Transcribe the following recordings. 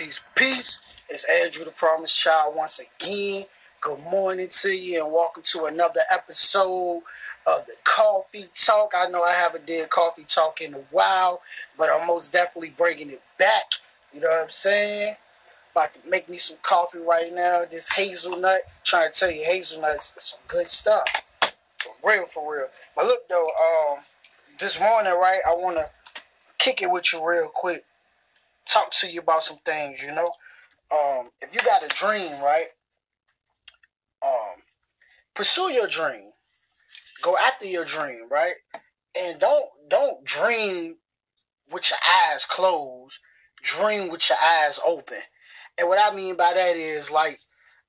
peace, peace. It's Andrew the Promise Child once again. Good morning to you and welcome to another episode of the Coffee Talk. I know I haven't did Coffee Talk in a while, but I'm most definitely bringing it back. You know what I'm saying? About to make me some coffee right now. This hazelnut, trying to tell you, hazelnuts some good stuff. For real, for real. But look though, um, this morning, right, I wanna kick it with you real quick talk to you about some things, you know. Um, if you got a dream, right? Um, pursue your dream. Go after your dream, right? And don't don't dream with your eyes closed. Dream with your eyes open. And what I mean by that is like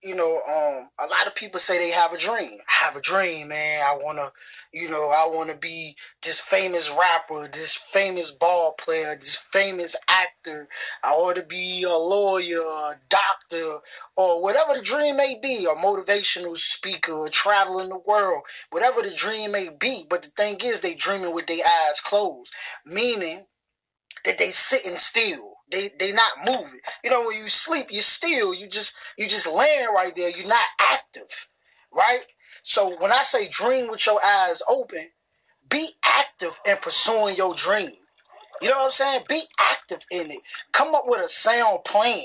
you know, um, a lot of people say they have a dream. I have a dream, man. I wanna, you know, I wanna be this famous rapper, this famous ball player, this famous actor. I want to be a lawyer, a doctor, or whatever the dream may be, a motivational speaker, traveling the world, whatever the dream may be. But the thing is, they dreaming with their eyes closed, meaning that they sitting still they they not moving. You know, when you sleep, you still. You just you just laying right there. You're not active, right? So when I say dream with your eyes open, be active in pursuing your dream. You know what I'm saying? Be active in it. Come up with a sound plan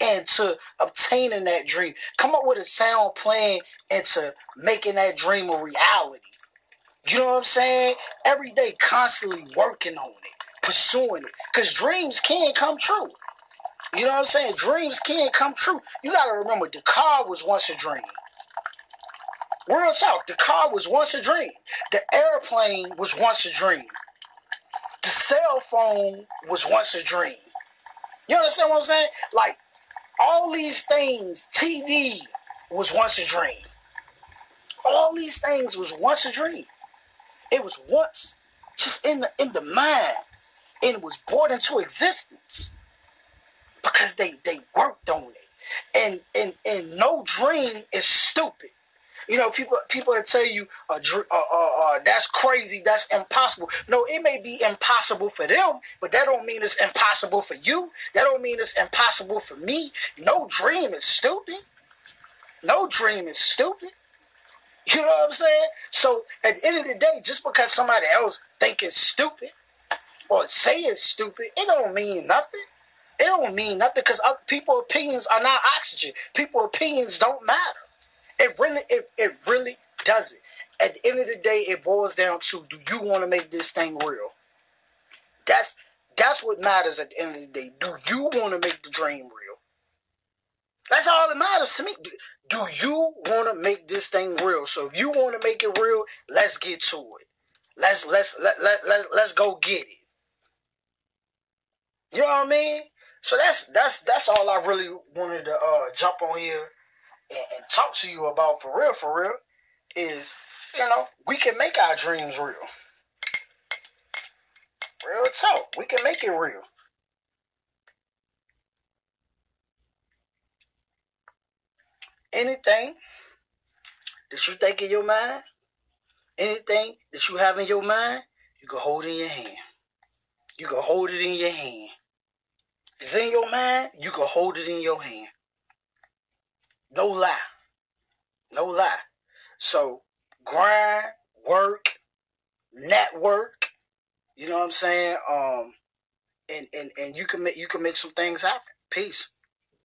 into obtaining that dream. Come up with a sound plan into making that dream a reality. You know what I'm saying? Every day, constantly working on it pursuing it. Because dreams can come true. You know what I'm saying? Dreams can come true. You got to remember, the car was once a dream. Real talk, the car was once a dream. The airplane was once a dream. The cell phone was once a dream. You understand what I'm saying? Like, all these things, TV was once a dream. All these things was once a dream. It was once just in the in the mind and was brought into existence because they they worked on it. And and and no dream is stupid. You know, people people that tell you, uh, uh, uh, that's crazy, that's impossible. No, it may be impossible for them, but that don't mean it's impossible for you. That don't mean it's impossible for me. No dream is stupid. No dream is stupid. You know what I'm saying? So at the end of the day, just because somebody else think it's stupid, or say it's stupid, it don't mean nothing. It don't mean nothing because people opinions are not oxygen. People opinions don't matter. It really, it, it really doesn't. At the end of the day, it boils down to: Do you want to make this thing real? That's that's what matters at the end of the day. Do you want to make the dream real? That's all that matters to me. Do, do you want to make this thing real? So if you want to make it real, let's get to it. Let's let's let, let, let's let's go get it. You know what I mean? So that's that's that's all I really wanted to uh, jump on here and, and talk to you about for real, for real. Is you know we can make our dreams real. Real talk. We can make it real. Anything that you think in your mind, anything that you have in your mind, you can hold in your hand. You can hold it in your hand. It's in your mind, you can hold it in your hand. No lie. No lie. So grind, work, network, you know what I'm saying? Um and and, and you can make you can make some things happen. Peace.